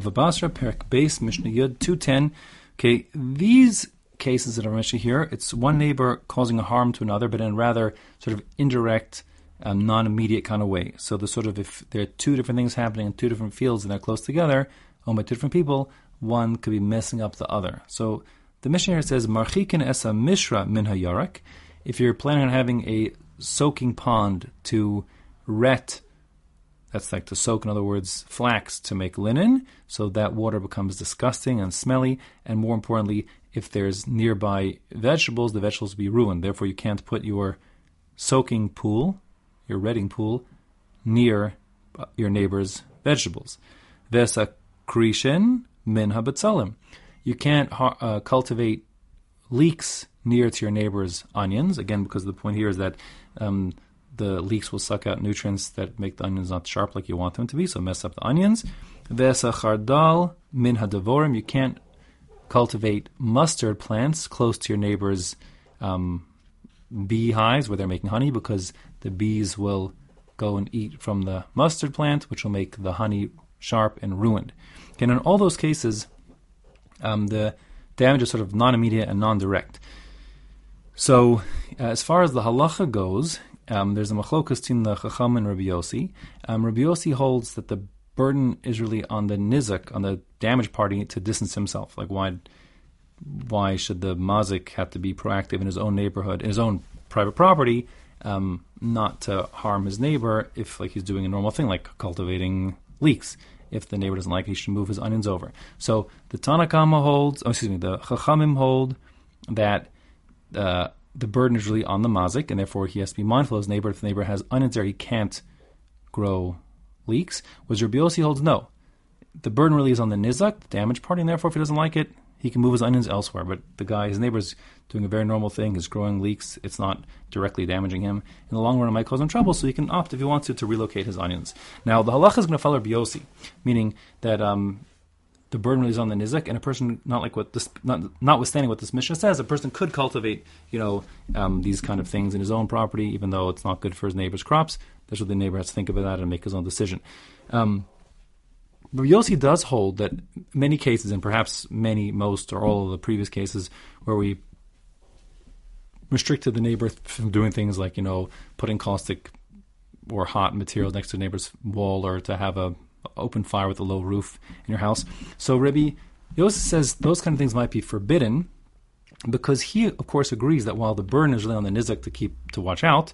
Bava Basra, Perek Beis, Mishnah Yud 210. Okay, these cases that are mentioned here, it's one neighbor causing a harm to another, but in a rather sort of indirect, um, non-immediate kind of way. So the sort of if there are two different things happening in two different fields and they're close together, owned by two different people, one could be messing up the other. So the Mishnah here says, Marchikin esa mishra min hayarak. If you're planning on having a soaking pond to ret, that's like to soak, in other words, flax to make linen, so that water becomes disgusting and smelly, and more importantly, if there's nearby vegetables, the vegetables will be ruined. Therefore, you can't put your soaking pool, your retting pool, near uh, your neighbor's vegetables. Vesa krishin min habetzalim. You can't uh, cultivate leeks near to your neighbor's onions. Again, because the point here is that um, the leeks will suck out nutrients that make the onions not sharp like you want them to be, so mess up the onions. Vesa chardal min hadavorim. You can't cultivate mustard plants close to your neighbor's um, beehives where they're making honey because the bees will go and eat from the mustard plant, which will make the honey sharp and ruined. And in all those cases, um, the damage is sort of non-immediate and non-direct. So, uh, as far as the halacha goes, um, there's a machlokas between the Chacham and Rabbi Yossi. Um, Rabbi Yossi holds that the burden is really on the nizak, on the damage party, to distance himself. Like, why, why should the mazik have to be proactive in his own neighborhood, in his own private property, um, not to harm his neighbor if, like, he's doing a normal thing, like cultivating leeks? If the neighbor doesn't like it, he should move his onions over. So the Tanna Kamma holds, oh, excuse me, the Chachamim hold that uh, the burden is really on the mazik, and therefore he has to be mindful of his neighbor. If the neighbor has onions there, he can't grow leeks. Was Rabbi Yossi holds no. The burden really is on the nizak, the damage party, and therefore if he doesn't like it, he can move his onions elsewhere. But the guy, his neighbor's doing a very normal thing, he's growing leeks, it's not directly damaging him. In the long run, it might cause him trouble, so he can opt, if he wants to, to relocate his onions. Now, the halacha is going to follow Rabbi Yossi, meaning that um, the burden is on the nizik, and a person not like what this, not, notwithstanding what this Mishnah says, a person could cultivate, you know, um, these kind of things in his own property, even though it's not good for his neighbor's crops. That's what the neighbor has to think about that and make his own decision. Um, but Yossi does hold that many cases, and perhaps many, most, or all of the previous cases where we restricted the neighbor from doing things like, you know, putting caustic or hot material next to a neighbor's wall or to have a open fire with a low roof in your house. So Rabbi Yosef says those kind of things might be forbidden because he, of course, agrees that while the burden is really on the nizak to keep to watch out,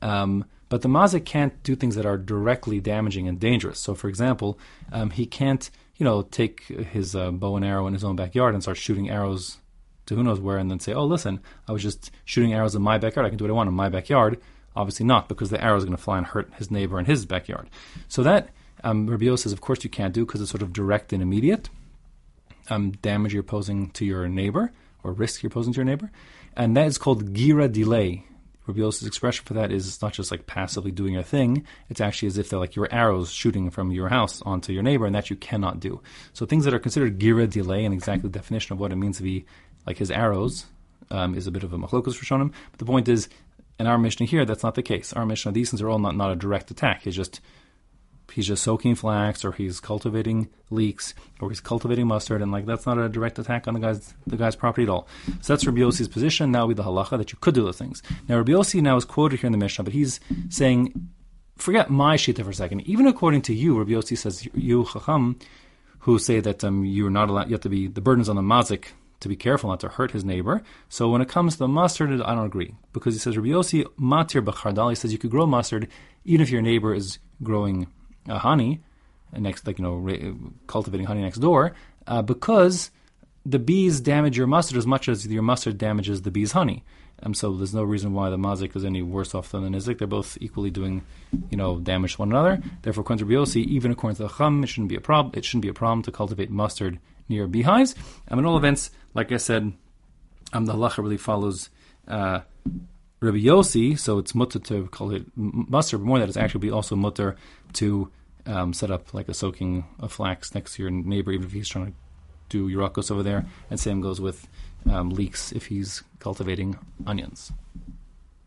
um, but the mazik can't do things that are directly damaging and dangerous. So, for example, um, he can't, you know, take his uh, bow and arrow in his own backyard and start shooting arrows to who knows where, and then say, "Oh, listen, I was just shooting arrows in my backyard. I can do what I want in my backyard." Obviously, not because the arrow is going to fly and hurt his neighbor in his backyard. So that um, Rabbi says, of course, you can't do because it's sort of direct and immediate um, damage you're posing to your neighbor or risk you're posing to your neighbor, and that is called gira delay. Rabbi Yosef's expression for that is it's not just like passively doing a thing; it's actually as if they're like your arrows shooting from your house onto your neighbor, and that you cannot do. So things that are considered gira delay, and exactly the definition of what it means to be like his arrows, um, is a bit of a machlokus for Shonim. But the point is, in our Mishnah here, that's not the case. Our Mishnah, these things are all not, not a direct attack. It's just he's just soaking flax or he's cultivating leeks or he's cultivating mustard and like that's not a direct attack on the guy's the guy's property at all. So that's Rabbi Yossi's position. Now be the halacha that you could do those things. Now Rabbi Yossi now is quoted here in the Mishnah, but he's saying, forget my shita for a second. Even according to you, Rabbi Yossi says you chacham who say that um, you're not allowed yet to be the burdens on the mazik to be careful not to hurt his neighbor. So when it comes to the mustard, I don't agree because he says Rabbi Yossi matir b'chardal. He says you could grow mustard even if your neighbor is growing uh, honey next, like you know, cultivating honey next door, uh, because the bees damage your mustard as much as your mustard damages the bees' honey. Um, so there's no reason why the mazik is any worse off than the nizik. They're both equally doing, you know, damage to one another. Therefore, to even according to the Chum, it shouldn't be a problem. It shouldn't be a problem to cultivate mustard near beehives. Um, in all events, like I said, um, the halacha really follows uh, Rabbi Yossi, so it's mutter to call it mustard, but more than that, it's actually also mutter to um, set up like a soaking of flax next to your neighbor, even if he's trying to do Yurakos over there. And same goes with um, leeks if he's cultivating onions.